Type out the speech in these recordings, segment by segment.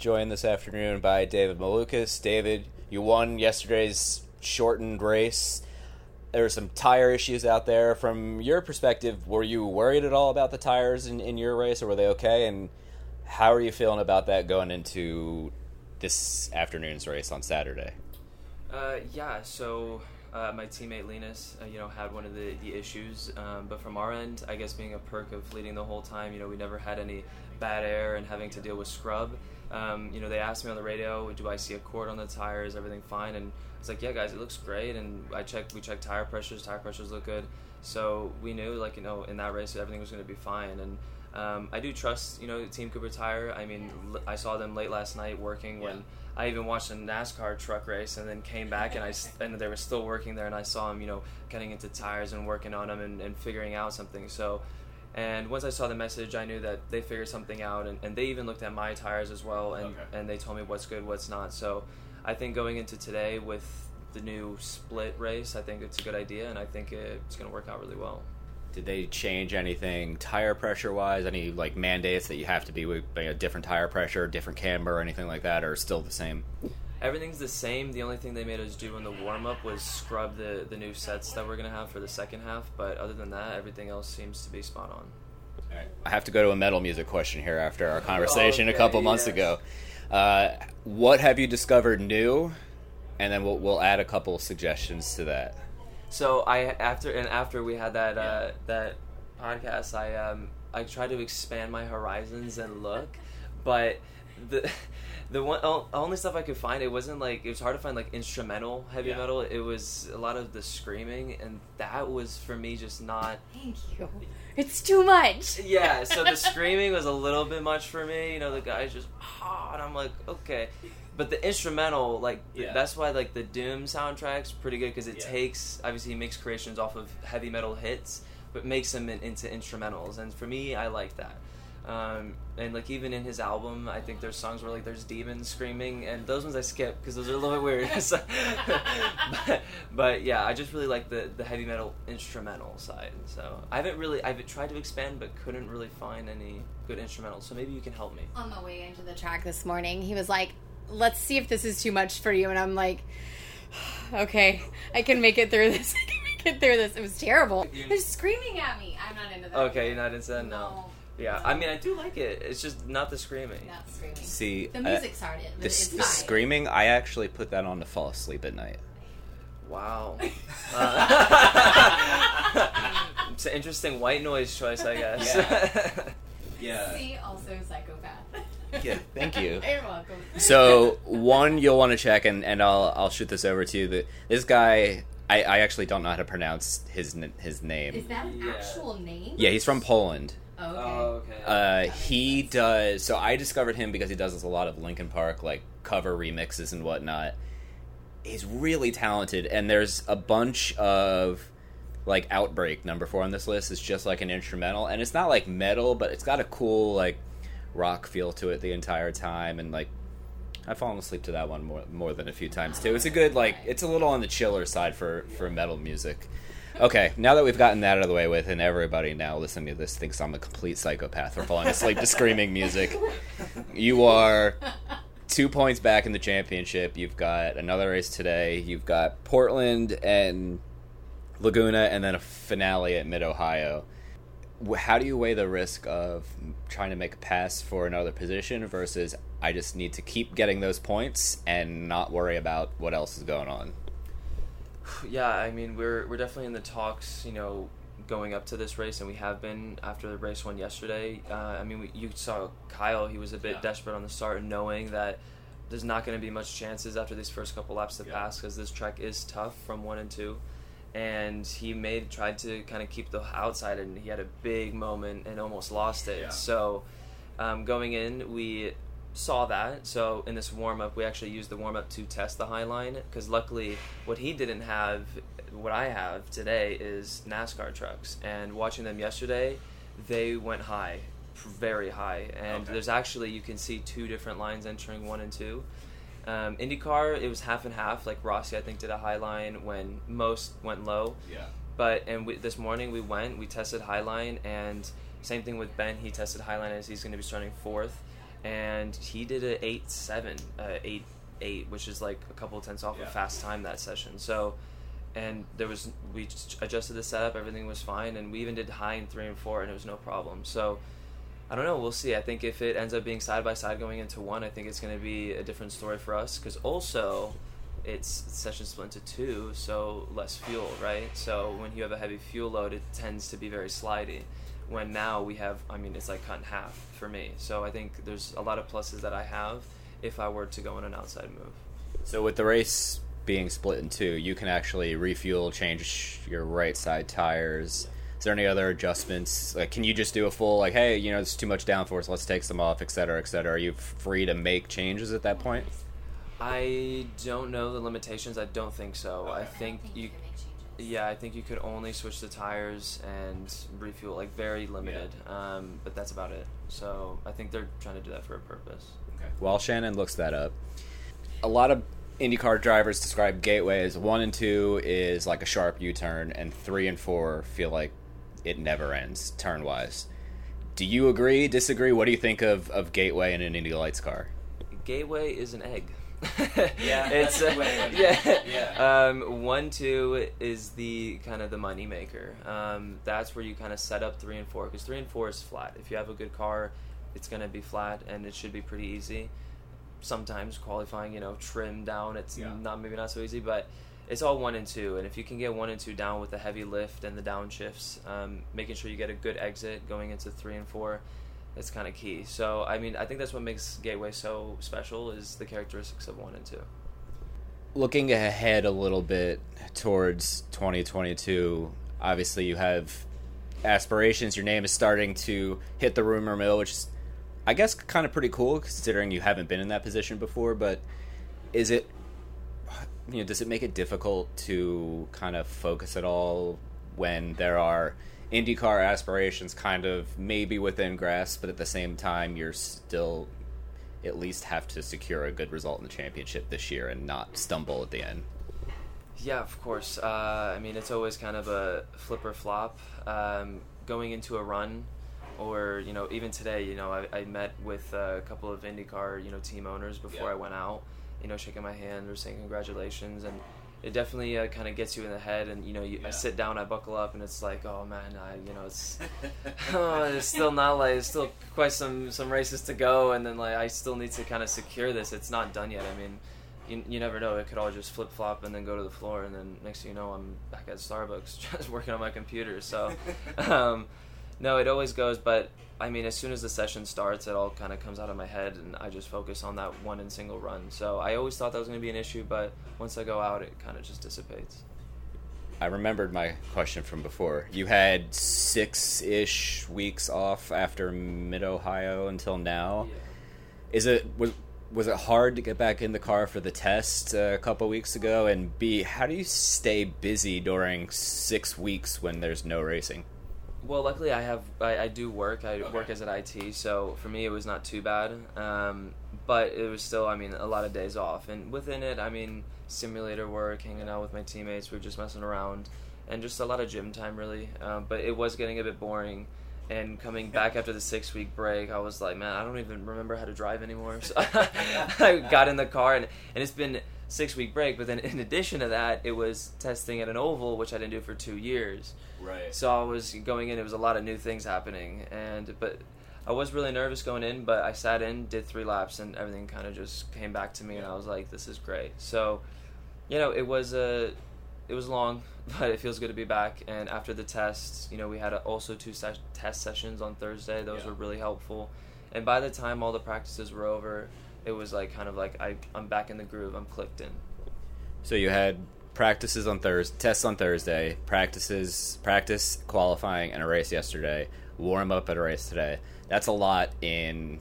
Joined this afternoon by David Malukas. David, you won yesterday's shortened race. There were some tire issues out there. From your perspective, were you worried at all about the tires in, in your race, or were they okay? And how are you feeling about that going into this afternoon's race on Saturday? Uh, yeah, so uh, my teammate Linus, uh, you know, had one of the, the issues, um, but from our end, I guess being a perk of leading the whole time, you know, we never had any bad air and having to deal with scrub. Um, you know, they asked me on the radio, do I see a cord on the tire? Is everything fine? And it's like, yeah, guys, it looks great. And I checked, we checked tire pressures. Tire pressures look good. So we knew, like, you know, in that race, everything was going to be fine. And um, I do trust, you know, Team Cooper Tire. I mean, l- I saw them late last night working when I even watched a NASCAR truck race and then came back and I and they were still working there and I saw them, you know, getting into tires and working on them and, and figuring out something. So, and once I saw the message, I knew that they figured something out and, and they even looked at my tires as well and, and they told me what's good, what's not. So, I think going into today with the new split race, I think it's a good idea and I think it's going to work out really well. Did they change anything tire pressure wise? Any like mandates that you have to be with a different tire pressure, different camber, or anything like that, or still the same? Everything's the same. The only thing they made us do in the warm up was scrub the, the new sets that we're gonna have for the second half. But other than that, everything else seems to be spot on. I have to go to a metal music question here after our conversation a Okay, couple months yes. ago. Uh, what have you discovered new? And then we'll, we'll add a couple suggestions to that. So I after and after we had that uh, that podcast, I um I tried to expand my horizons and look, but the the one o- only stuff I could find it wasn't like it was hard to find like instrumental heavy Yeah. metal. It was a lot of the screaming, and that was for me just not. Thank you. It's too much. Yeah, so the screaming was a little bit much for me. You know, the guys just ah, and I'm like, okay. But the instrumental, like, Yeah. that's why like the Doom soundtrack's pretty good because it Yeah. takes obviously he makes creations off of heavy metal hits, but makes them in, into instrumentals. And for me, I like that. Um, and like even in his album, I think there's songs where like there's demons screaming, and those ones I skip because those are a little bit weird. So- but, but yeah, I just really like the the heavy metal instrumental side. So I haven't really I've tried to expand, but couldn't really find any good instrumentals. So maybe you can help me. On the way into the track this morning, he was like, "Let's see if this is too much for you," and I'm like, "Okay, I can make it through this. I can make it through this." It was terrible. They're screaming at me. I'm not into that. Okay, you're not into that? No. No. Yeah, I mean I do like it. It's just not the screaming. Not screaming. See, The uh, music started. the, it's the fine. screaming, I actually put that on to fall asleep at night. Wow. Uh, it's an interesting white noise choice, I guess. Yeah. See, also psychopath. Yeah, thank you. You're welcome. So one you'll want to check, and, and I'll I'll shoot this over to you. That this guy, I, I actually don't know how to pronounce his his name. Is that an Yeah. actual name? Yeah, he's from Poland. Oh, okay. Uh, he does. So I discovered him because he does a lot of Linkin Park like cover remixes and whatnot. He's really talented, and there's a bunch of like Outbreak number four on this list is just like an instrumental, and it's not like metal, but it's got a cool like rock feel to it the entire time, and like I've fallen asleep to that one more more than a few times too. It's a good like it's a little on the chiller side for for metal music. Okay, now that we've gotten that out of the way with, and everybody now listening to this thinks I'm a complete psychopath for falling asleep to screaming music, you are two points back in the championship. You've got another race today. You've got Portland and Laguna, and then a finale at Mid Ohio. How do you weigh the risk of trying to make a pass for another position versus I just need to keep getting those points and not worry about what else is going on. Yeah, I mean we're we're definitely in the talks, you know, going up to this race, and we have been after the race one yesterday. Uh, I mean, we, you saw Kyle; he was a bit Yeah. desperate on the start, knowing that there's not going to be much chances after these first couple laps to Yeah. pass because this track is tough from one and two. And he made tried to kind of keep the outside, and he had a big moment and almost lost it. Yeah. So um, going in, we saw that. So in this warm up, we actually used the warm up to test the high line because luckily, what he didn't have, what I have today, is NASCAR trucks. And watching them yesterday, they went high, very high. And Okay. there's actually you can see two different lines entering one and two. Um, IndyCar, it was half and half. Like Rossi, I think, did a high line when most went low. Yeah. But and we, this morning we went, we tested Highline, and same thing with Ben. He tested Highline as he's going to be starting fourth, and he did a eight seven, uh, eight eight, which is like a couple of tenths off Yeah. a fast time that session. So, and there was we adjusted the setup, everything was fine, and we even did high in three and four, and it was no problem. So. I don't know. We'll see. I think if it ends up being side by side going into one, I think it's going to be a different story for us. Because also, it's session split into two, so less fuel, right? So when you have a heavy fuel load, it tends to be very slidey. When now we have, I mean, it's like cut in half for me. So I think there's a lot of pluses that I have if I were to go on an outside move. So with the race being split in two, you can actually refuel, change your right side tires. Is there any other adjustments? Like, can you just do a full like, hey, you know, there's too much downforce, let's take some off, et cetera, et cetera? Are you free to make changes at that point? I don't know the limitations. I don't think so. I think you, yeah, I think you could only switch the tires and refuel, like very limited. Um, but that's about it. So I think they're trying to do that for a purpose. Okay. While Shannon looks that up, a lot of IndyCar drivers describe Gateway as one and two is like a sharp U turn, and three and four feel like it never ends turn wise. Do you agree? Disagree? What do you think of, of Gateway in an Indy Lights car? Gateway is an egg. Yeah, it's uh, yeah. Yeah. Um, one two is the kind of the money maker. Um, that's where you kind of set up three and four because three and four is flat. If you have a good car, it's gonna be flat and it should be pretty easy. Sometimes qualifying, you know, trim down, it's Yeah. not maybe not so easy, but it's all one and two. And if you can get one and two down with the heavy lift and the downshifts, um, making sure you get a good exit going into three and four, that's kind of key. So I mean, I think that's what makes Gateway so special is the characteristics of one and two. looking ahead a little bit towards 2022 obviously you have aspirations your name is starting to hit the rumor mill which is i guess kind of pretty cool considering you haven't been in that position before but is it you know does it make it difficult to kind of focus at all when there are IndyCar aspirations kind of maybe within grasp but at the same time you're still at least have to secure a good result in the championship this year and not stumble at the end. Yeah, of course. Uh, I mean, it's always kind of a flip or flop. Um, going into a run, or you know, even today, you know, I, I met with a couple of IndyCar, you know, team owners before Yeah. I went out. You know, shaking my hand or saying congratulations, and it definitely uh, kind of gets you in the head. And you know, you, I sit down, I buckle up, and it's like, oh man, I, you know, it's oh, it's still not like it's still quite some some races to go, and then like I still need to kind of secure this. It's not done yet. I mean, you, you never know. It could all just flip flop and then go to the floor, and then next thing you know, I'm back at Starbucks just working on my computer. So, um, no, it always goes. But I mean, as soon as the session starts, it all kind of comes out of my head, and I just focus on that one and single run. So I always thought that was going to be an issue, but once I go out, it kind of just dissipates. I remembered my question from before. You had six ish weeks off after Mid Ohio until now. Is it was was it hard to get back in the car for the test a couple weeks ago? And B, how do you stay busy during six weeks when there's no racing? Well, luckily I have I, I do work. I work as an IT, so for me it was not too bad. Um, but it was still, I mean, a lot of days off, and within it, I mean, simulator work, hanging out with my teammates, we were just messing around, and just a lot of gym time really. Um, but it was getting a bit boring. And coming back after the six week break, I was like, man, I don't even remember how to drive anymore. So I got in the car, and, and it's been six week break. But then in addition to that, it was testing at an oval, which I didn't do for two years. Right. So I was going in. It was a lot of new things happening, and but I was really nervous going in, but I sat in, did three laps, and everything kind of just came back to me, and I was like, "This is great." So, you know, it was a, it was long, but it feels good to be back. And after the tests, you know, we had also two ses- test sessions on Thursday. Those Yeah. were really helpful. And by the time all the practices were over, it was like kind of like I, I'm back in the groove. I'm clicked in. So you had practices on Thursday, tests on Thursday, practices, practice, qualifying, and a race yesterday. Warm up at a race today. That's a lot in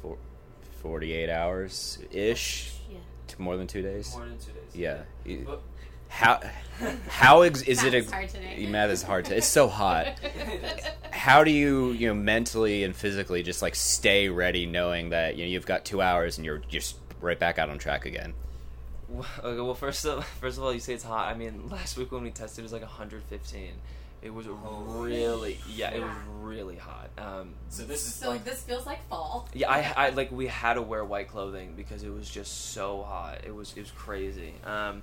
four, 48 hours ish. Yeah. To more than two days. More than two days. Yeah. You- But- How how ex- is it? Ex- hard today. Math is hard. To, it's so hot. How do you you know mentally and physically just like stay ready, knowing that you know you've got two hours and you're just right back out on track again? Well, okay, well, first of first of all, you say it's hot. I mean, last week when we tested, it was like 115. It was really, yeah, it was really hot. Um, So this is So this feels like fall. yeah, I, I like we had to wear white clothing because it was just so hot. It was it was crazy. Um,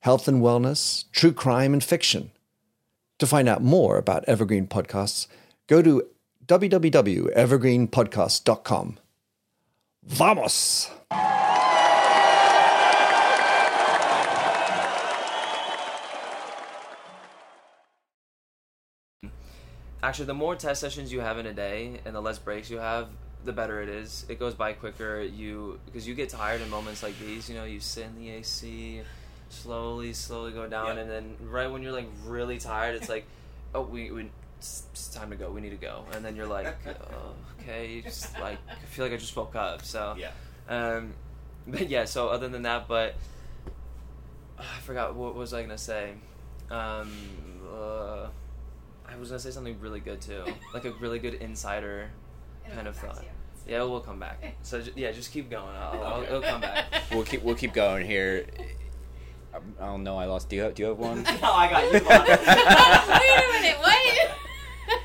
health and wellness, true crime, and fiction. To find out more about Evergreen Podcasts, go to www.evergreenpodcast.com. Vamos! actually, the more test sessions you have in a day and the less breaks you have, the better it is. It goes by quicker. You because you get tired in moments like these. You know, you sit in the AC, slowly, slowly go down, Yeah. and then right when you're like really tired, it's like, oh, we, we it's, it's time to go. We need to go, and then you're like, oh, okay, you just like I feel like I just woke up. So Yeah. um, but yeah. So other than that, but I forgot what was I gonna say. Um, uh, I was gonna say something really good too, like a really good insider kind of thought. Yeah, we'll come back. So yeah, just keep going. I'll, I'll, it'll come back. We'll keep we'll keep going here. I don't know. I lost. Do you have, do you have one? no, I got you. Wait a minute, what?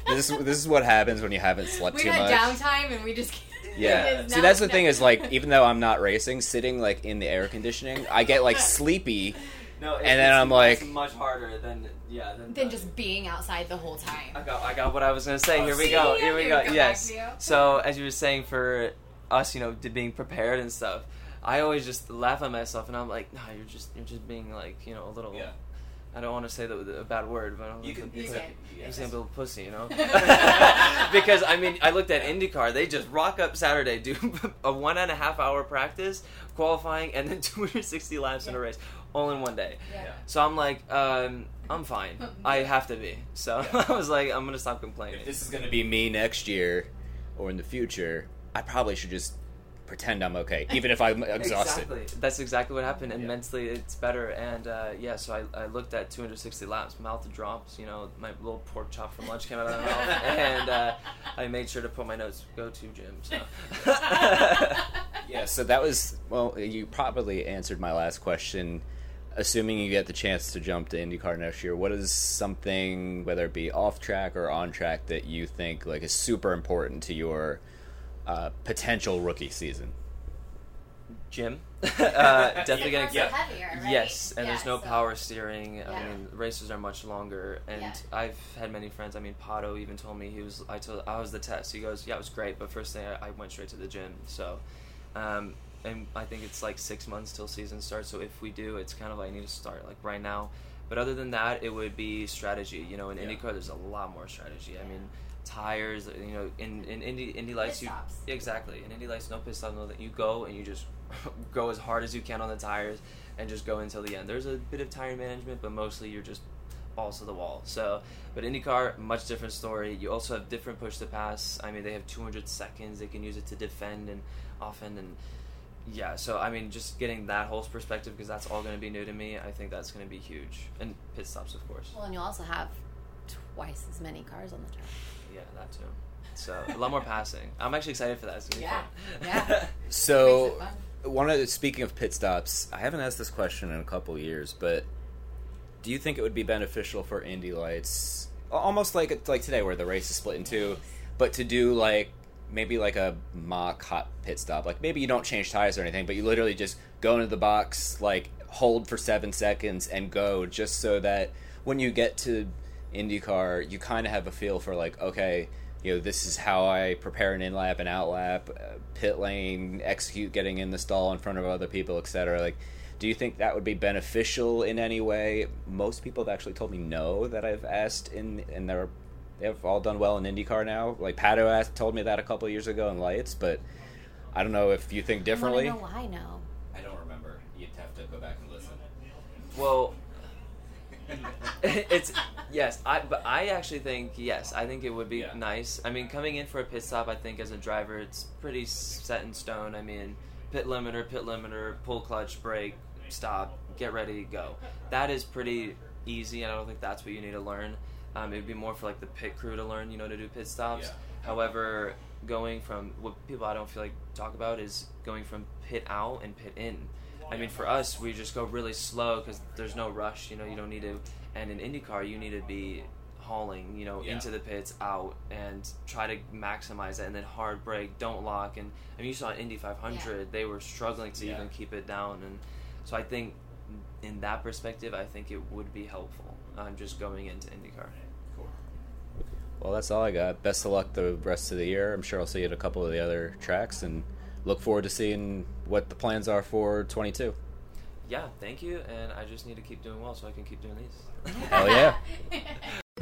this is this is what happens when you haven't slept we too got much. downtime and we just. Yeah. It is See, that's the thing is like, even though I'm not racing, sitting like in the air conditioning, I get like sleepy. No, And then I'm like- it's much harder than yeah than, Than just being outside the whole time. I got I got what I was gonna say. Oh, here we See, go. Here we knew go. it'd Yes. back to you. So as you were saying, for us, you know, to being prepared and stuff, I always just laugh at myself, and I'm like, Nah, you're just you're just being like you know a little. Yeah. I don't want to say the, the a bad word, but I'm You like, can- a- you it's can. like- Yes. it's like a little pussy, you know. because I mean, I looked at IndyCar. They just rock up Saturday, do a one and a half hour practice, qualifying, and then 260 laps in a race, all in one day. Yeah. So I'm like, um, I'm fine. I have to be. So I was like, I'm gonna stop complaining. If this is gonna be me next year or in the future, I probably should just pretend I'm okay, even if I'm exhausted. Exactly. That's exactly what happened, and Yeah. mentally it's better. And uh, yeah, so I, I looked at 260 laps, mouth drops. You know, my little pork chop from lunch came out of my mouth, and uh, I made sure to put my notes. Go to gym. So. Yeah, so that was well. You probably answered my last question. assuming you get the chance to jump to IndyCar next year, what is something, whether it be off track or on track, that you think like is super important to your uh, potential rookie season? Gym, uh, definitely Your getting cars are heavier, right? Yes, and there's no so- power steering. Yeah. I mean, races are much longer, and Yeah. I've had many friends. I mean, Pato even told me he was. I told I was the test. He goes, "Yeah, it was great, but first thing I, I went straight to the gym." So, um, and I think it's like six months till season starts. So if we do, it's kind of like I need to start like right now. But other than that, it would be strategy. You know, in Yeah. IndyCar, there's a lot more strategy. I mean, tires. You know, in in Indy Indy Lights, you stops. exactly in Indy Lights, no pit stop. No, that you go and you just go as hard as you can on the tires and just go until the end. There's a bit of tire management, but mostly you're just balls to the wall. So, but IndyCar, much different story. You also have different push to pass. I mean, they have 200 seconds. They can use it to defend and often and yeah. So I mean, just getting that whole perspective because that's all going to be new to me. I think that's going to be huge. And pit stops, of course. Well, and you also have twice as many cars on the track. Yeah, that too. So a lot more passing. I'm actually excited for that. It's gonna be Yeah. fun. Yeah. So, one of the, speaking of pit stops, I haven't asked this question in a couple years, but do you think it would be beneficial for Indy Lights, almost like like today, where the race is split in two, but to do like maybe like a mock hot pit stop, like maybe you don't change tires or anything, but you literally just go into the box, like hold for seven seconds and go, just so that when you get to IndyCar, you kind of have a feel for like, okay, you know, this is how I prepare an in lap and out lap, uh, pit lane, execute getting in the stall in front of other people, etc. Like, do you think that would be beneficial in any way? Most people have actually told me no that I've asked in, and they're they've all done well in IndyCar now. Like Pato asked, told me that a couple of years ago in lights, but I don't know if you think differently. I want to know why no. I don't remember. You'd have to go back and listen. Well, it's yes. I but I actually think yes. I think it would be Yeah. nice. I mean, coming in for a pit stop, I think as a driver, it's pretty set in stone. I mean, pit limiter, pit limiter, pull clutch, brake, stop, get ready, go. That is pretty easy, and I don't think that's what you need to learn. Um, it would be more for like the pit crew to learn, you know, to do pit stops. Yeah. However, going from what people I don't feel like talk about is going from pit out and pit in. I mean, for us, we just go really slow because there's no rush. You know, you don't need to. And in IndyCar, you need to be hauling, you know, Yeah. into the pits, out, and try to maximize it. And then hard brake, don't lock. And I mean, you saw Indy 500, they were struggling to Yeah. even keep it down. And so I think, in that perspective, I think it would be helpful. Um, just going into IndyCar. Cool. Well, that's all I got. Best of luck the rest of the year. I'm sure I'll see you at a couple of the other tracks, and look forward to seeing what the plans are for 22. Yeah, thank you. And I just need to keep doing well so I can keep doing these. Hell yeah.